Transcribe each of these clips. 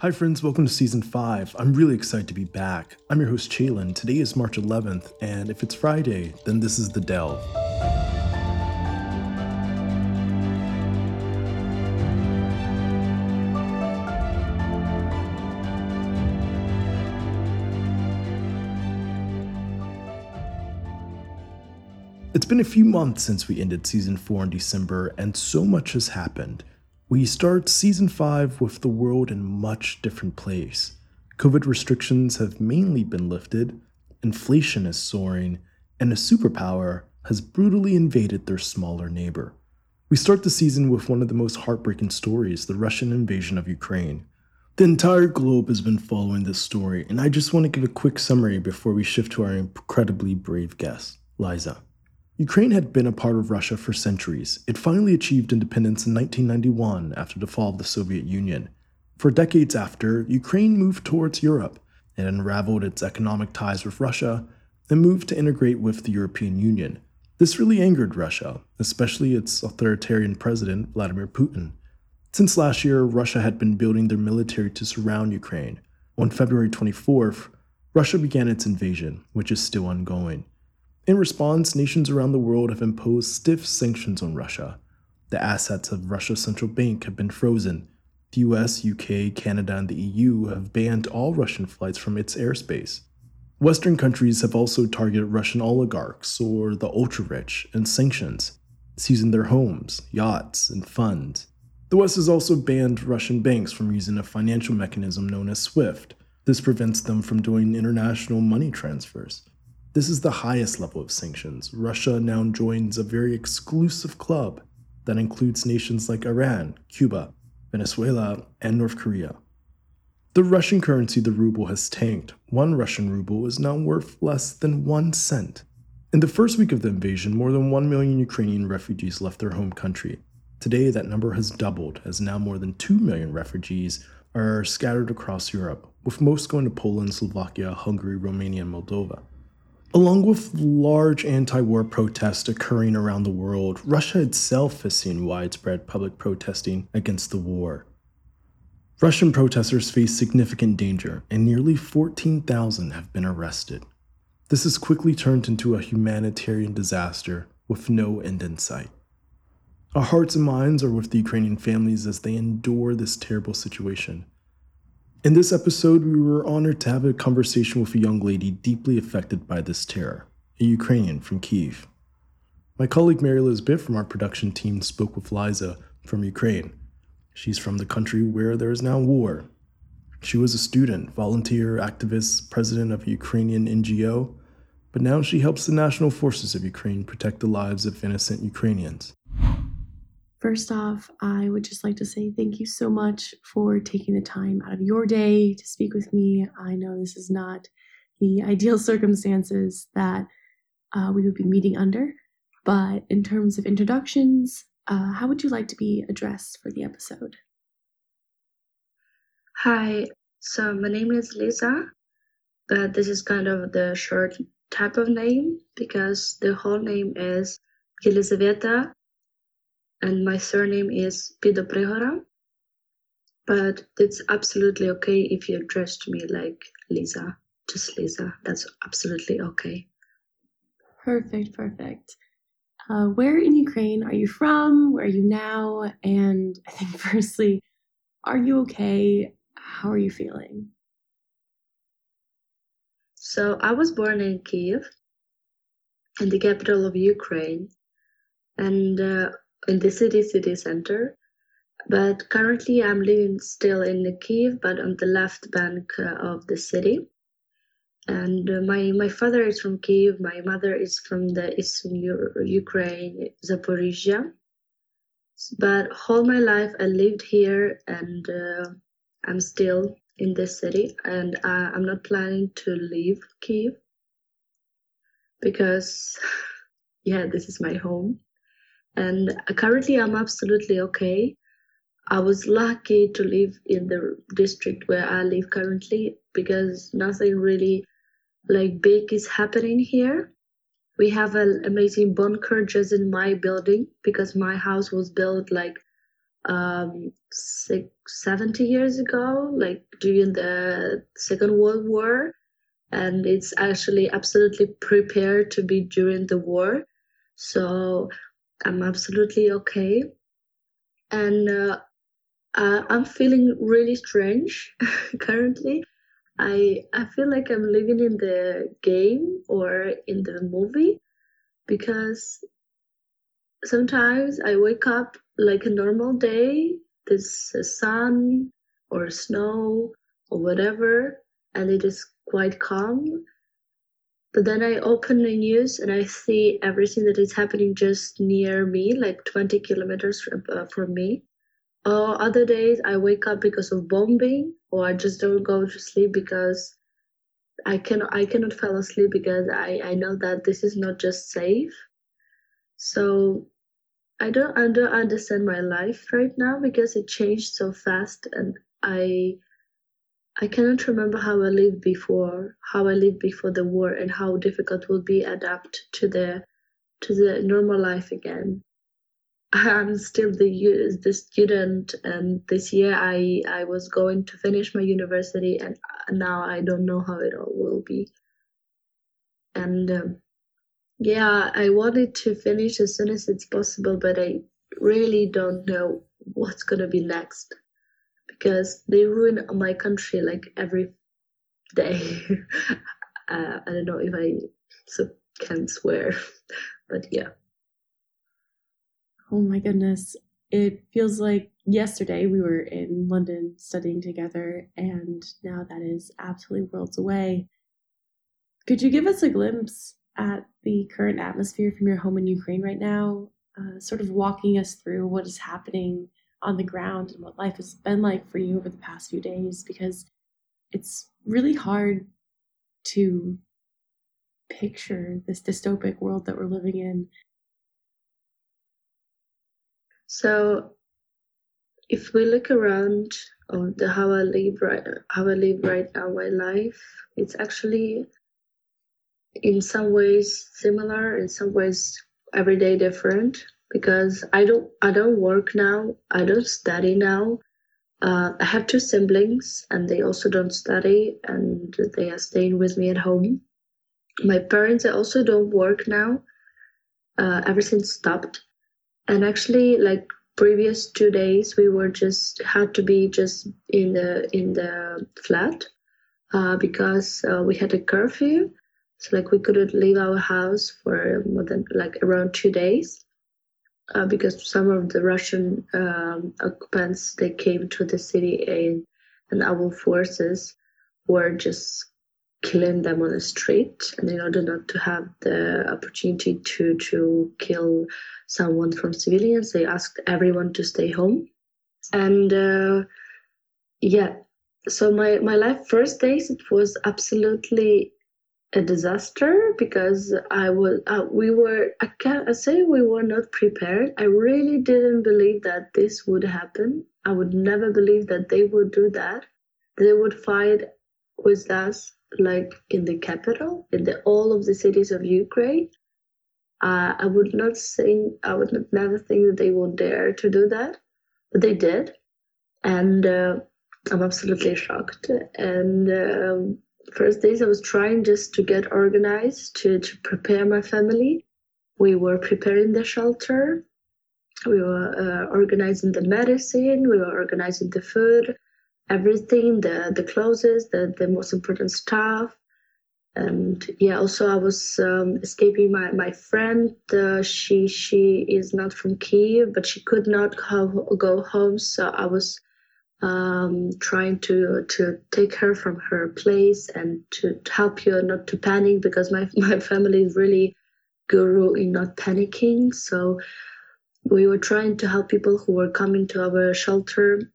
Hi, friends, welcome to season 5. I'm really excited to be back. I'm your host, Chalen. Today is March 11th, and if it's Friday, then this is The Delve. It's been a few months since we ended season 4 in December, and so much has happened. We start season 5 with the world in much different place. COVID restrictions have mainly been lifted, inflation is soaring, and a superpower has brutally invaded their smaller neighbor. We start the season with one of the most heartbreaking stories the Russian invasion of Ukraine. The entire globe has been following this story, and I just want to give a quick summary before we shift to our incredibly brave guest, Liza. Ukraine had been a part of Russia for centuries. It finally achieved independence in 1991 after the fall of the Soviet Union. For decades after, Ukraine moved towards Europe. It unraveled its economic ties with Russia and moved to integrate with the European Union. This really angered Russia, especially its authoritarian president, Vladimir Putin. Since last year, Russia had been building their military to surround Ukraine. On February 24th, Russia began its invasion, which is still ongoing. In response, nations around the world have imposed stiff sanctions on Russia. The assets of Russia's central bank have been frozen. The US, UK, Canada, and the EU have banned all Russian flights from its airspace. Western countries have also targeted Russian oligarchs or the ultra rich in sanctions, seizing their homes, yachts, and funds. The West has also banned Russian banks from using a financial mechanism known as SWIFT. This prevents them from doing international money transfers. This is the highest level of sanctions. Russia now joins a very exclusive club that includes nations like Iran, Cuba, Venezuela, and North Korea. The Russian currency, the ruble, has tanked. One Russian ruble is now worth less than one cent. In the first week of the invasion, more than 1 million Ukrainian refugees left their home country. Today, that number has doubled, as now more than 2 million refugees are scattered across Europe, with most going to Poland, Slovakia, Hungary, Romania, and Moldova. Along with large anti war protests occurring around the world, Russia itself has seen widespread public protesting against the war. Russian protesters face significant danger, and nearly 14,000 have been arrested. This has quickly turned into a humanitarian disaster with no end in sight. Our hearts and minds are with the Ukrainian families as they endure this terrible situation. In this episode, we were honored to have a conversation with a young lady deeply affected by this terror, a Ukrainian from Kiev. My colleague Mary Elizabeth from our production team spoke with Liza from Ukraine. She's from the country where there is now war. She was a student, volunteer, activist, president of a Ukrainian NGO, but now she helps the national forces of Ukraine protect the lives of innocent Ukrainians. First off, I would just like to say thank you so much for taking the time out of your day to speak with me. I know this is not the ideal circumstances that uh, we would be meeting under, but in terms of introductions, uh, how would you like to be addressed for the episode? Hi, so my name is Lisa, but this is kind of the short type of name because the whole name is Yelizaveta and my surname is Pido But it's absolutely okay if you address me like Lisa, just Lisa. That's absolutely okay. Perfect, perfect. Uh, where in Ukraine are you from? Where are you now? And I think, firstly, are you okay? How are you feeling? So, I was born in Kiev, in the capital of Ukraine. And uh, in the city city center. But currently, I'm living still in the Kiev, but on the left bank uh, of the city. And uh, my my father is from Kiev. My mother is from the eastern Ukraine, Zaporizhia. But all my life, I lived here, and uh, I'm still in this city. And uh, I'm not planning to leave Kiev because, yeah, this is my home and currently i'm absolutely okay i was lucky to live in the district where i live currently because nothing really like big is happening here we have an amazing bunker just in my building because my house was built like um, six, 70 years ago, like during the Second World War. And it's actually absolutely prepared to be during the war. So I'm absolutely okay. And uh, I'm feeling really strange currently. I I feel like I'm living in the game or in the movie because sometimes I wake up like a normal day, there's sun or snow or whatever, and it is quite calm. But then I open the news and I see everything that is happening just near me, like 20 kilometers from, uh, from me. Or other days I wake up because of bombing, or I just don't go to sleep because I cannot I cannot fall asleep because I, I know that this is not just safe. So I don't I don't understand my life right now because it changed so fast and I I cannot remember how I lived before, how I lived before the war and how difficult it will be adapt to the to the normal life again. I'm still the the student, and this year I I was going to finish my university, and now I don't know how it all will be. And um, yeah, I wanted to finish as soon as it's possible, but I really don't know what's gonna be next because they ruin my country like every day. uh, I don't know if I so can swear, but yeah. Oh my goodness. It feels like yesterday we were in London studying together, and now that is absolutely worlds away. Could you give us a glimpse at the current atmosphere from your home in Ukraine right now, uh, sort of walking us through what is happening on the ground and what life has been like for you over the past few days, because it's really hard to picture this dystopic world that we're living in. So, if we look around on the how I live right how I live right now my life, it's actually in some ways similar, in some ways every day different because I don't I don't work now, I don't study now. Uh, I have two siblings and they also don't study and they are staying with me at home. My parents also don't work now. Uh, everything stopped. And actually, like previous two days, we were just had to be just in the in the flat uh, because uh, we had a curfew so like we couldn't leave our house for more than like around two days uh, because some of the Russian um, occupants they came to the city and and our forces were just killing them on the street and in order not to have the opportunity to to kill someone from civilians they asked everyone to stay home. And uh, yeah so my my life first days it was absolutely a disaster because I was uh, we were I can't I say we were not prepared. I really didn't believe that this would happen. I would never believe that they would do that. They would fight with us like in the capital, in the all of the cities of Ukraine. Uh, I would not think I would never think that they would dare to do that, but they did, and uh, I'm absolutely shocked. And um, first days I was trying just to get organized to, to prepare my family. We were preparing the shelter. We were uh, organizing the medicine. We were organizing the food, everything, the the clothes, the the most important stuff. And yeah, also I was um, escaping my my friend. Uh, she she is not from Kiev, but she could not go, go home, so I was um, trying to to take her from her place and to help her not to panic because my my family is really guru in not panicking. So we were trying to help people who were coming to our shelter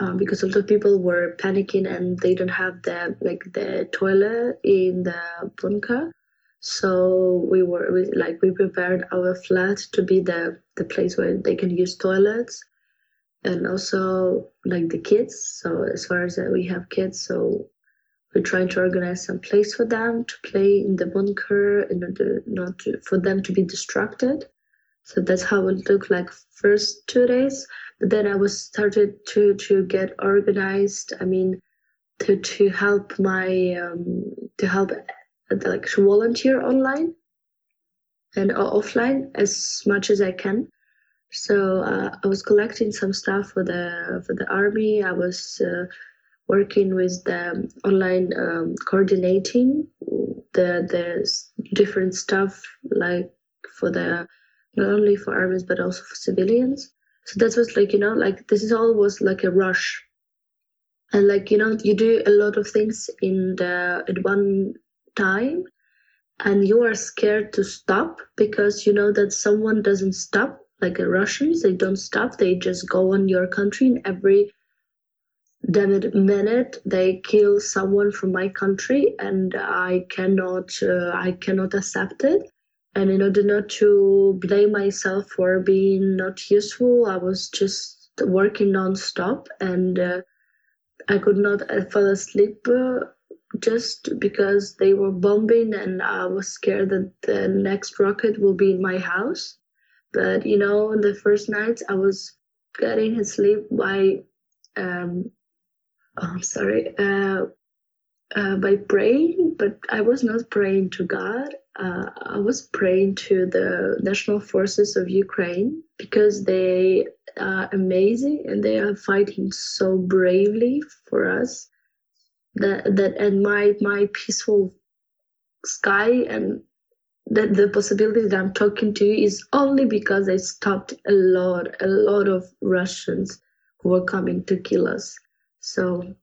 um, because a lot of people were panicking and they don't have the like the toilet in the bunker. So we were we, like we prepared our flat to be the the place where they can use toilets and also like the kids. So as far as that we have kids, so we're trying to organize some place for them to play in the bunker in order not to, for them to be distracted. So that's how it looked like first two days. But then I was started to to get organized. I mean, to to help my um, to help like to volunteer online and offline as much as I can. So uh, I was collecting some stuff for the for the army. I was uh, working with the online um, coordinating the the different stuff like for the not only for armies but also for civilians. So that was like you know like this is all was like a rush, and like you know you do a lot of things in the at one time, and you are scared to stop because you know that someone doesn't stop like Russians, they don't stop. They just go on your country and every damn minute they kill someone from my country and I cannot uh, I cannot accept it. And in order not to blame myself for being not useful, I was just working non-stop and uh, I could not I fall asleep uh, just because they were bombing and I was scared that the next rocket will be in my house. But you know, the first nights I was getting his sleep by, um, oh, I'm sorry, uh, uh, by praying, but I was not praying to God. Uh, I was praying to the national forces of Ukraine because they are amazing and they are fighting so bravely for us. That that and my my peaceful sky and that the possibility that I'm talking to you is only because I stopped a lot, a lot of Russians who were coming to kill us. So,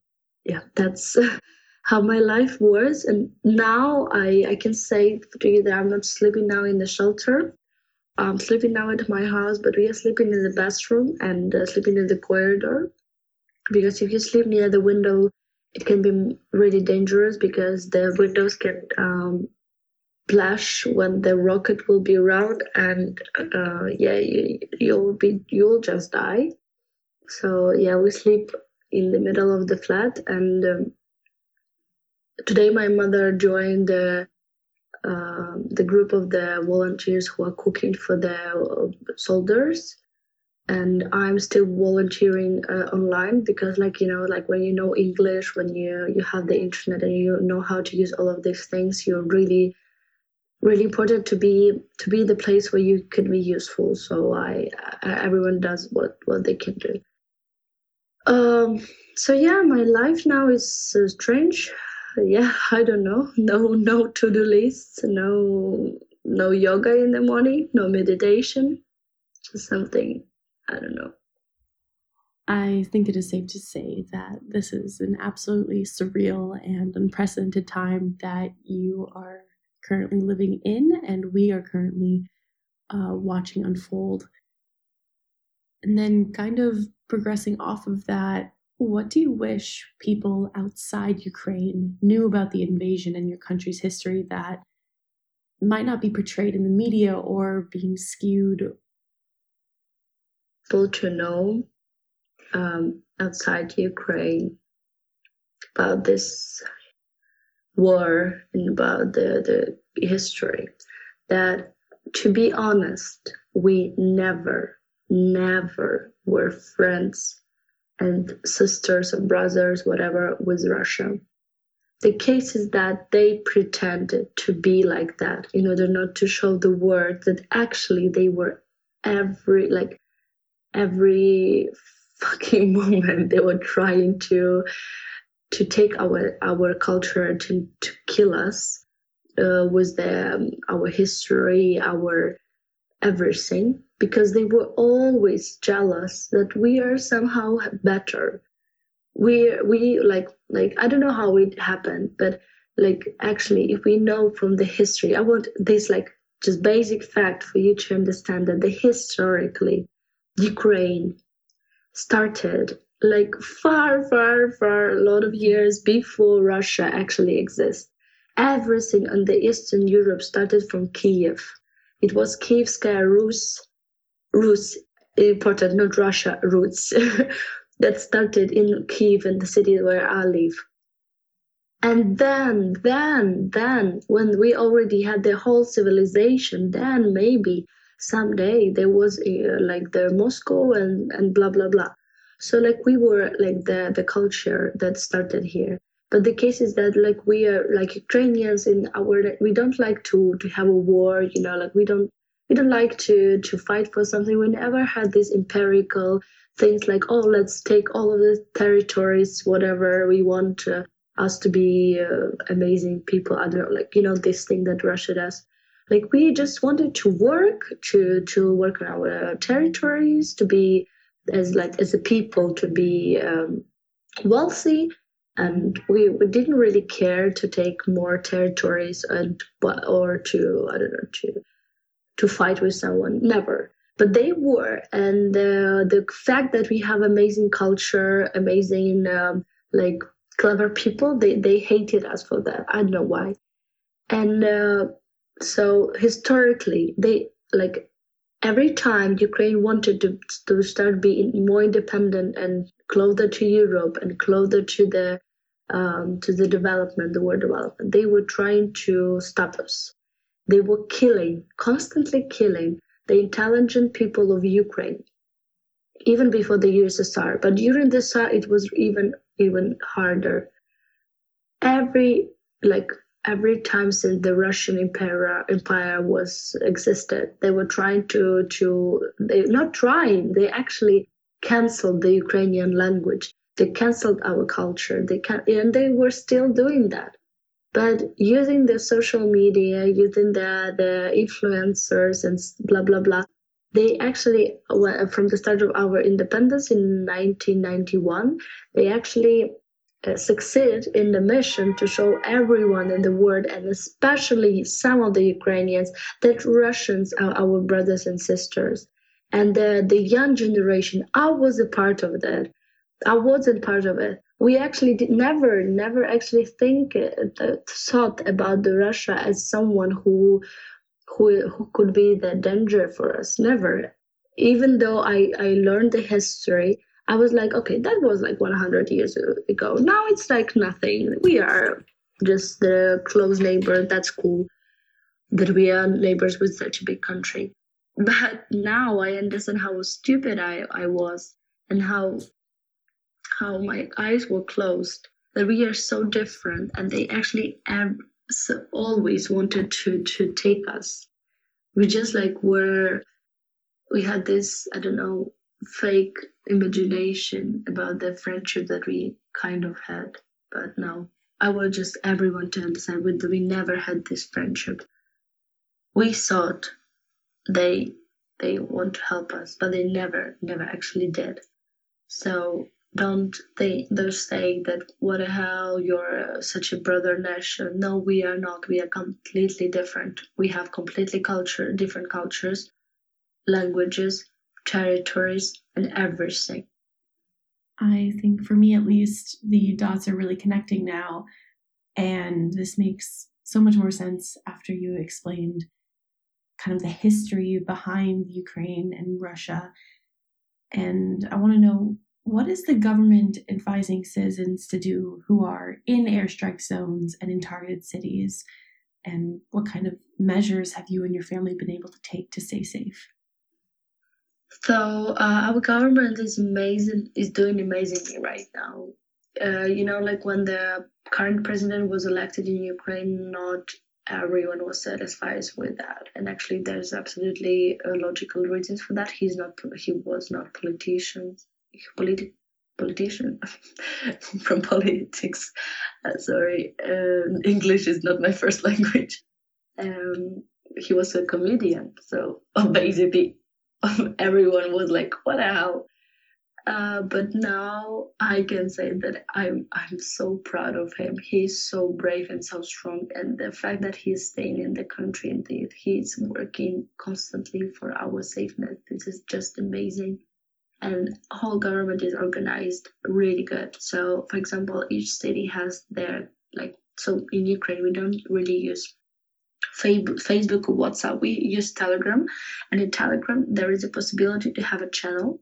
yeah, that's how my life was. And now I, I can say to you that I'm not sleeping now in the shelter. I'm sleeping now at my house, but we are sleeping in the bathroom and uh, sleeping in the corridor. Because if you sleep near the window, it can be really dangerous because the windows can um, flash when the rocket will be around and uh, yeah you, you'll be you'll just die. So yeah we sleep in the middle of the flat and um, today my mother joined the uh, the group of the volunteers who are cooking for the uh, soldiers. And i'm still volunteering uh, online because like you know like when you know english when you you have the internet and you know how to use all of these things you're really really important to be to be the place where you can be useful. So i, I everyone does what what they can do. Um so yeah my life now is uh, strange. Yeah i don't know. No no to-do lists no no yoga in the morning no meditation just something i don't know. I think it is safe to say that this is an absolutely surreal and unprecedented time that you are currently living in and we are currently uh, watching unfold. And then, kind of progressing off of that, what do you wish people outside Ukraine knew about the invasion and your country's history that might not be portrayed in the media or being skewed? People to know um, outside Ukraine about this war and about the, the history that to be honest we never never were friends and sisters or brothers whatever with russia. The case is that they pretended to be like that. In order not to show the world that actually they were every like every fucking moment they were trying to to take our our culture to to kill us uh, with the um, our history, our everything, because they were always jealous that we are somehow better. We we like like I don't know how it happened, but like actually, if we know from the history, I want this like just basic fact for you to understand that the historically Ukraine started like far, far, far a lot of years before Russia actually exists. Everything in the Eastern Europe started from Kiev. It was Kievskaya Rus, Rus important, not Russia roots, that started in Kiev in the city where I live. And then, then, then, when we already had the whole civilization, then maybe someday there was a, like the Moscow and and blah blah blah. So like we were like the the culture that started here. But the case is that like we are like Ukrainians in our we don't like to to have a war, you know, like we don't we don't like to to fight for something. We never had this empirical things like oh let's take all of the territories, whatever we want to, us to be uh, amazing people. I don't know, like you know this thing that Russia does. Like we just wanted to work to to work on our territories to be as like as a people to be um, wealthy. And we, we didn't really care to take more territories and or to i don't know to to fight with someone never. But they were. And uh, the fact that we have amazing culture amazing um, like clever people they they hated us for that. I don't know why. And uh, so historically they like every time Ukraine wanted to, to start being more independent and closer to Europe and closer to the um, to the development, the world development, they were trying to stop us. They were killing, constantly killing the intelligent people of Ukraine, even before the USSR. But during the SAR, it was even even harder. Every like every time since the Russian empire empire was existed, they were trying to to they not trying, they actually canceled the Ukrainian language. They canceled our culture. They can and they were still doing that. But using the social media, using the the influencers and blah blah blah, they actually from the start of our independence in 1991, they actually succeed in the mission to show everyone in the world, and especially some of the Ukrainians, that Russians are our brothers and sisters. And the, the young generation, I was a part of that. I wasn't part of it. We actually did never, never actually think, uh, thought about the Russia as someone who, who, who could be the danger for us. Never. Even though I, I learned the history, I was like, okay, that was like 100 years ago. Now it's like nothing. We are just the close neighbor. That's cool that we are neighbors with such a big country. But now I understand how stupid I, I was and how how my eyes were closed. That we are so different, and they actually so always wanted to to take us. We just like were. We had this I don't know fake imagination about the friendship that we kind of had. But no, I want just everyone to understand with we never had this friendship. We thought they they want to help us, but they never, never actually did. So don't they don't say that what the hell you're uh, such a brother nation. No, we are not. We are completely different. We have completely culture, different cultures, languages, territories, and everything. I think for me at least, the dots are really connecting now. And this makes so much more sense after you explained kind of the history behind Ukraine and Russia. And I want to know what is the government advising citizens to do who are in airstrike zones and in targeted cities? And what kind of measures have you and your family been able to take to stay safe? So uh, our government is amazing, is doing amazingly right now. Uh, you know, like when the current president was elected in Ukraine, not everyone was satisfied with that, and actually, there's absolutely uh, logical reasons for that. He's not, he was not politician, politi- politician from politics. Uh, sorry, um, English is not my first language. Um, he was a comedian, so basically everyone was like, "What the hell?" Uh, but now I can say that I'm I'm so proud of him. He's so brave and so strong, and the fact that he's staying in the country and that he's working constantly for our safeness. This is just amazing. And whole government is organized really good. So, for example, each city has their like. So in Ukraine, we don't really use Facebook or WhatsApp. We use Telegram, and in Telegram there is a possibility to have a channel.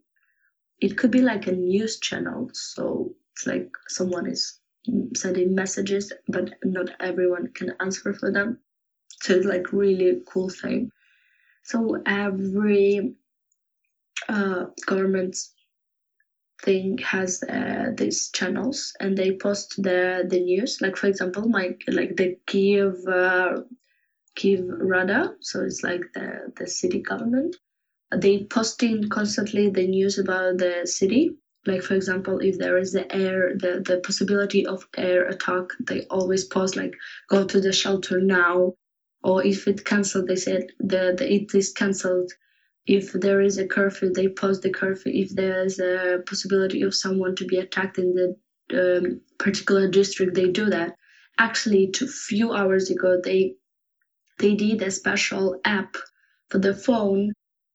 It could be like a news channel, so it's like someone is sending messages, but not everyone can answer for them. So it's like really cool thing. So every uh, government thing has uh, these channels and they post the the news like for example my like the kiev uh, kiev rada so it's like the the city government. They posting constantly the news about the city. Like for example if there is the air the, the possibility of air attack they always post like go to the shelter now. Or if it cancelled they said the, the it is cancelled. If there is a curfew they post the curfew. If there's a possibility of someone to be attacked in the um, particular district they do that. Actually two few hours ago they they did a special app for the phone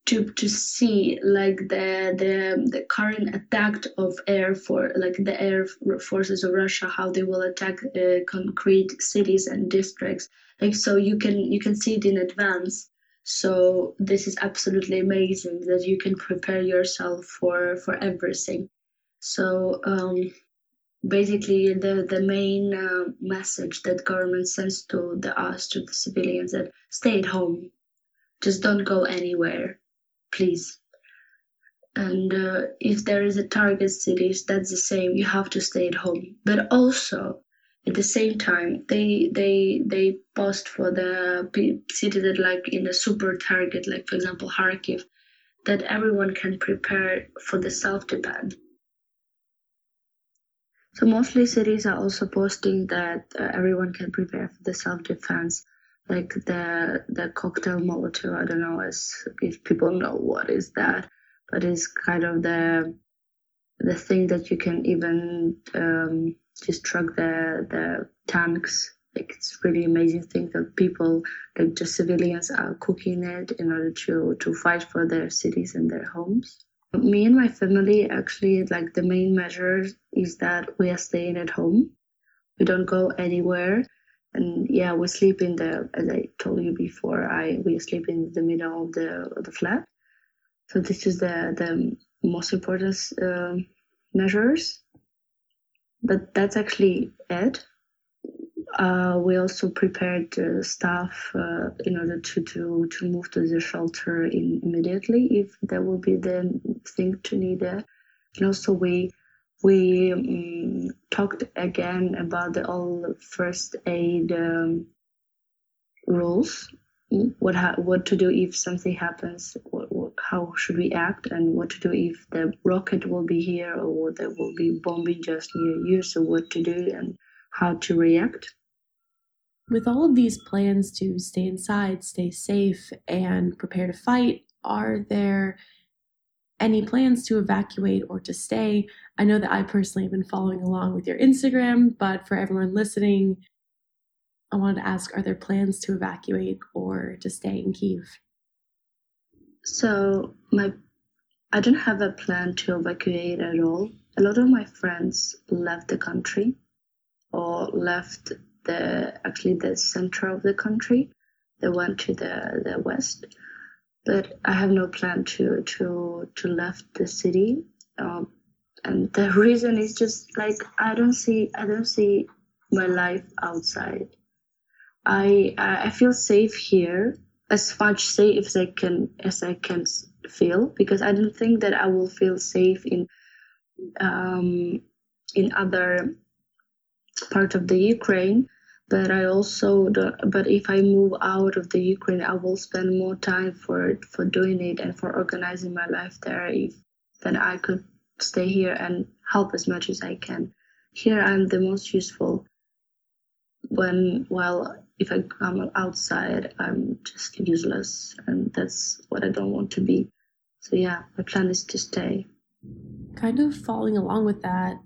to to see like the the the current attack of air for like the air forces of Russia how they will attack uh, concrete cities and districts. Like so you can you can see it in advance. So this is absolutely amazing that you can prepare yourself for for everything. So um basically the the main uh, message that government sends to the us to the civilians that stay at home just don't go anywhere please. And uh, if there is a target cities, that's the same. You have to stay at home. But also, at the same time, they they they post for the city that like in a super target, like for example Kharkiv, that everyone can prepare for the self defense. So mostly cities are also posting that uh, everyone can prepare for the self defense like the the cocktail molotov i don't know if people know what is that but it's kind of the the thing that you can even um, just truck the the tanks. Like it's really amazing thing that people like just civilians are cooking it in order to to fight for their cities and their homes me and my family actually like the main measure is that we are staying at home. We don't go anywhere. And yeah we sleep in the as i told you before i we sleep in the middle of the of the flat. So this is the the most important uh, measures. But that's actually it uh, we also prepared uh, staff uh, in order to, to, to move to the shelter in, immediately if there will be the thing to need it. And also we we um, talked again about the all first aid um, rules. What ha- what to do if something happens what, what, how should we act and what to do if the rocket will be here or there will be bombing just near you. So what to do and how to react with all of these plans to stay inside stay safe and prepare to fight are there any plans to evacuate or to stay. I know that I personally have been following along with your Instagram, but for everyone listening, I wanted to ask are there plans to evacuate or to stay in Kiev? So, my I don't have a plan to evacuate at all. A lot of my friends left the country or left the actually the center of the country. They went to the, the west but I have no plan to to to left the city. Um, and the reason is just like I don't see I don't see my life outside. I I feel safe here, as much safe as I can as I can feel, because I don't think that I will feel safe in um, in other part of the Ukraine but I also don't, but if I move out of the Ukraine, I will spend more time for for doing it and for organizing my life there. If then I could stay here and help as much as I can. Here I'm the most useful. When while if I come outside, I'm just useless, and that's what I don't want to be. So yeah, my plan is to stay. Kind of following along with that,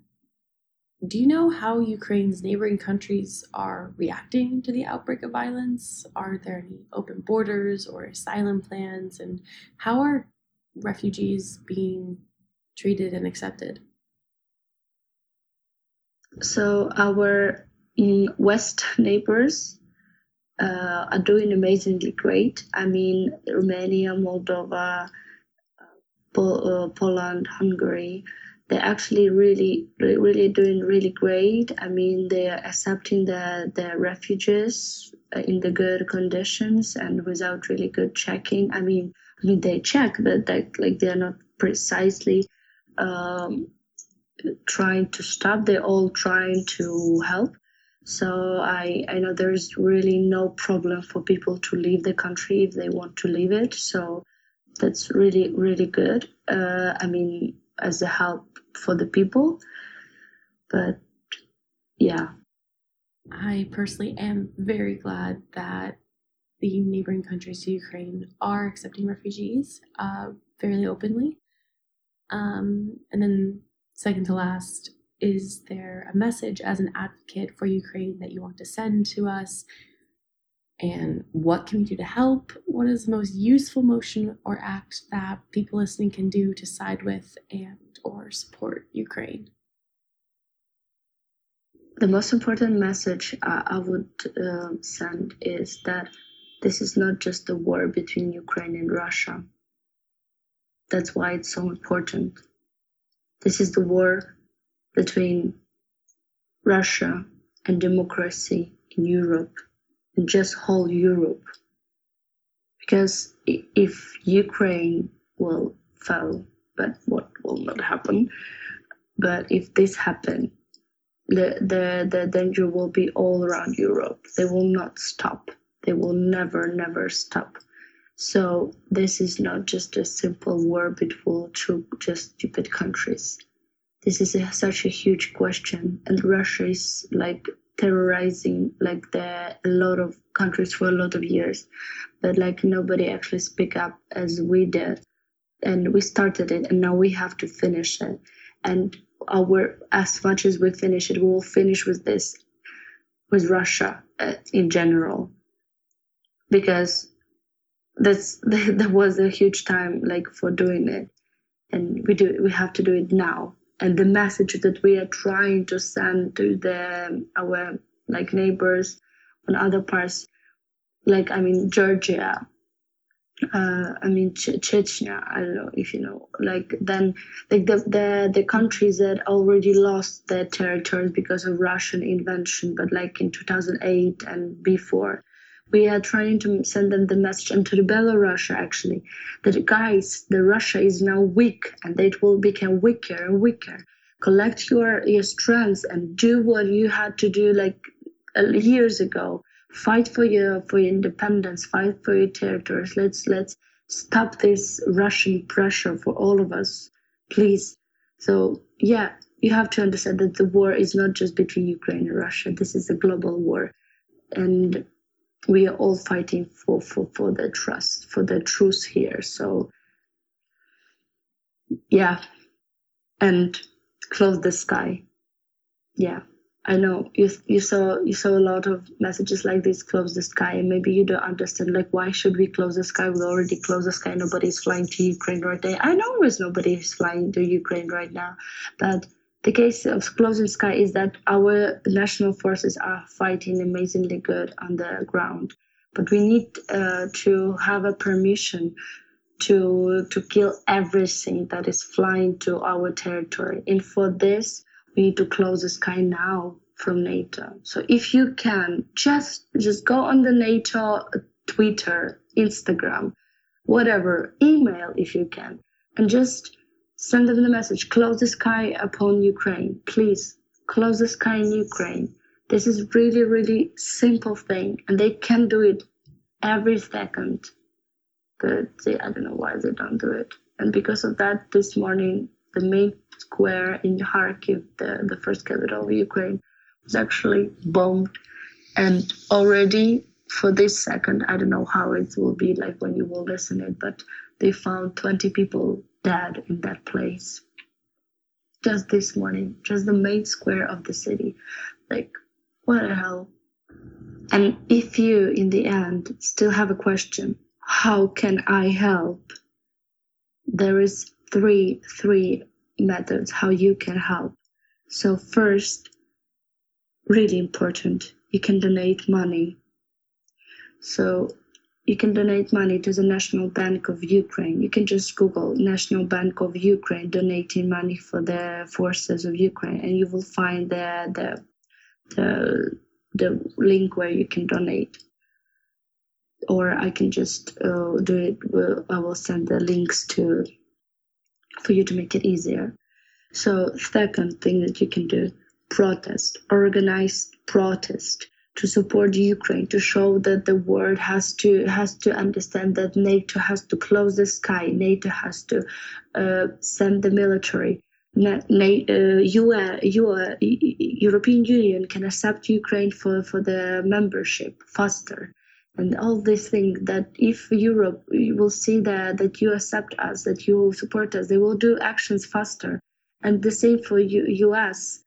do you know how Ukraine's neighboring countries are reacting to the outbreak of violence? Are there any open borders or asylum plans? And how are refugees being treated and accepted? So, our mm, West neighbors uh, are doing amazingly great. I mean, Romania, Moldova, uh, uh Poland, Hungary they're actually really, really doing really great. I mean, they're accepting the, the refugees uh, in the good conditions and without really good checking. I mean, I mean they check, but like, like they're not precisely um, trying to stop. They're all trying to help. So I, I know there's really no problem for people to leave the country if they want to leave it. So that's really, really good. Uh, I mean, as a help for the people. But yeah. I personally am very glad that the neighboring countries to Ukraine are accepting refugees uh, fairly openly. Um, and then, second to last, is there a message as an advocate for Ukraine that you want to send to us? And what can we do to help? What is the most useful motion or act that people listening can do to side with and or support Ukraine? The most important message uh, I would uh, send is that this is not just a war between Ukraine and Russia. That's why it's so important. This is the war between Russia and democracy in Europe, just whole Europe. Because if Ukraine will fall, but what will not happen, but if this happen, the, the, the danger will be all around Europe. They will not stop. They will never, never stop. So this is not just a simple war between two just stupid countries this is a, such a huge question and russia is like terrorizing like the a lot of countries for a lot of years. But like nobody actually speak up as we did. And we started it and now we have to finish it. And our as much as we finish it we will finish with this with russia uh, in general. Because that's that was a huge time like for doing it. And we do we have to do it now and the message that we are trying to send to the our like neighbors on other parts like i mean georgia uh, I mean Ch- Chechnya. I don't know if you know. Like then, like the the the countries that already lost their territories because of Russian invention, but like in 2008 and before, we are trying to send them the message and to the Belarus actually that guys, the Russia is now weak and it will become weaker and weaker. Collect your your strength and do what you had to do like uh, years ago. Fight for your for your independence. Fight for your territories. Let's let's stop this Russian pressure for all of us, please. So yeah, you have to understand that the war is not just between Ukraine and Russia. This is a global war, and we are all fighting for, for, for the trust, for the truth here. So, yeah, and close the sky. Yeah, I know you you saw you saw a lot of messages like this. Close the sky, and maybe you don't understand. Like, why should we close the sky? We already closed the sky. Nobody's flying to Ukraine right now. I know there's nobody is flying to Ukraine right now, but the case of closing sky is that our national forces are fighting amazingly good on the ground, but we need uh, to have a permission to to kill everything that is flying to our territory. And for this, we need to close the sky now from NATO. So if you can, just just go on the NATO Twitter, Instagram, whatever, email if you can, and just Send them the message close the sky upon Ukraine. Please close the sky in Ukraine. This is really, really simple thing, and they can do it every second. But they, I don't know why they don't do it. And because of that, this morning, the main square in Kharkiv, the, the first capital of Ukraine, was actually bombed. And already for this second, I don't know how it will be like when you will listen it, but they found 20 people dead in that place. Just this morning, just the main square of the city. Like, what the hell? And if you, in the end, still have a question, how can I help? There is three, three methods how you can help. So first, really important, you can donate money. So you can donate money to the National Bank of Ukraine. You can just Google National Bank of Ukraine donating money for the forces of Ukraine, and you will find the the the, the link where you can donate. Or I can just uh, do it. I will send the links to for you to make it easier. So, second thing that you can do: protest, organized protest to support Ukraine, to show that the world has to has to understand that NATO has to close the sky, NATO has to uh, send the military. Na- uh, UN, UN, European Union can accept Ukraine for, for the membership faster and all these things that if Europe will see that that you accept us, that you support us, they will do actions faster. And the same for U- US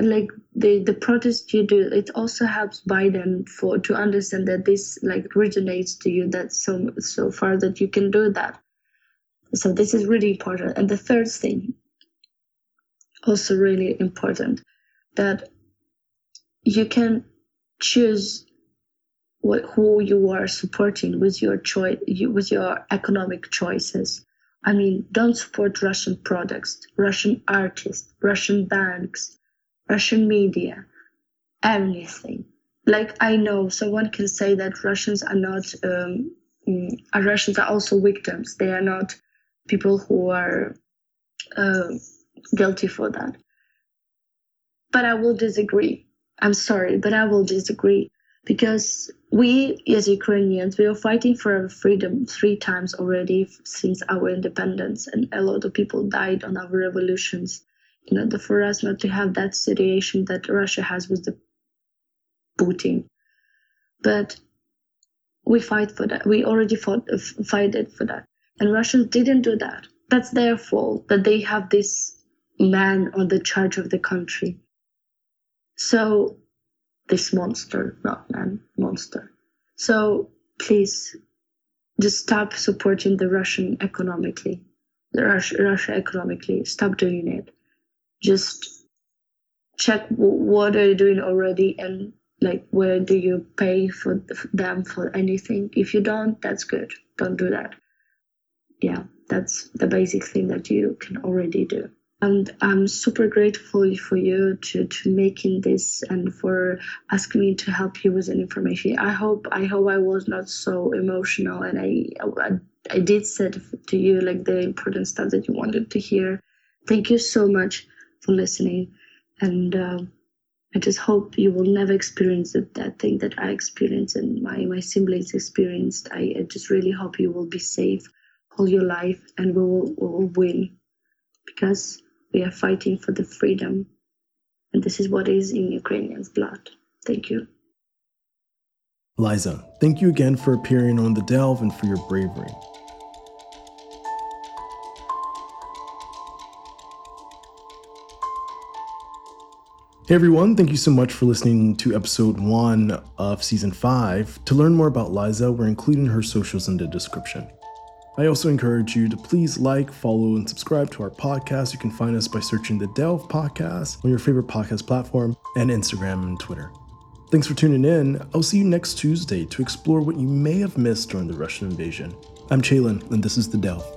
like the the protest you do it also helps biden for to understand that this like resonates to you that so so far that you can do that. So this is really important. And the third thing also really important that you can choose what who you are supporting with your choice with your economic choices. I mean don't support russian products russian artists russian banks Russian media, everything. Like I know someone can say that Russians are not, um, mm, Russians are also victims. They are not people who are uh, guilty for that. But I will disagree. I'm sorry, but I will disagree because we as Ukrainians, we are fighting for our freedom three times already since our independence, and a lot of people died on our revolutions order for us not to have that situation that Russia has with the Putin. But we fight for that. We already fought, uh, fight it for that. And Russians didn't do that. That's their fault that they have this man on the charge of the country. So, this monster, not man, monster. So, please, just stop supporting the Russian economically, the Russia, Russia economically. Stop doing it just check what are you doing already and like where do you pay for them for anything. If you don't that's good. Don't do that. Yeah that's the basic thing that you can already do. And i'm super grateful for you to to making this and for asking me to help you with an information. I hope i hope i was not so emotional and i i, I did said to you like the important stuff that you wanted to hear. Thank you so much for listening. And uh, I just hope you will never experience that thing that I experienced and my, my siblings experienced. I, I just really hope you will be safe all your life and we will, we will win because we are fighting for the freedom. And this is what is in Ukrainians' blood. Thank you. Liza, thank you again for appearing on The Delve and for your bravery. Hey everyone, thank you so much for listening to episode one of season five. To learn more about Liza, we're including her socials in the description. I also encourage you to please like, follow, and subscribe to our podcast. You can find us by searching the Delve Podcast on your favorite podcast platform and Instagram and Twitter. Thanks for tuning in. I'll see you next Tuesday to explore what you may have missed during the Russian invasion. I'm Chalen, and this is The Delve.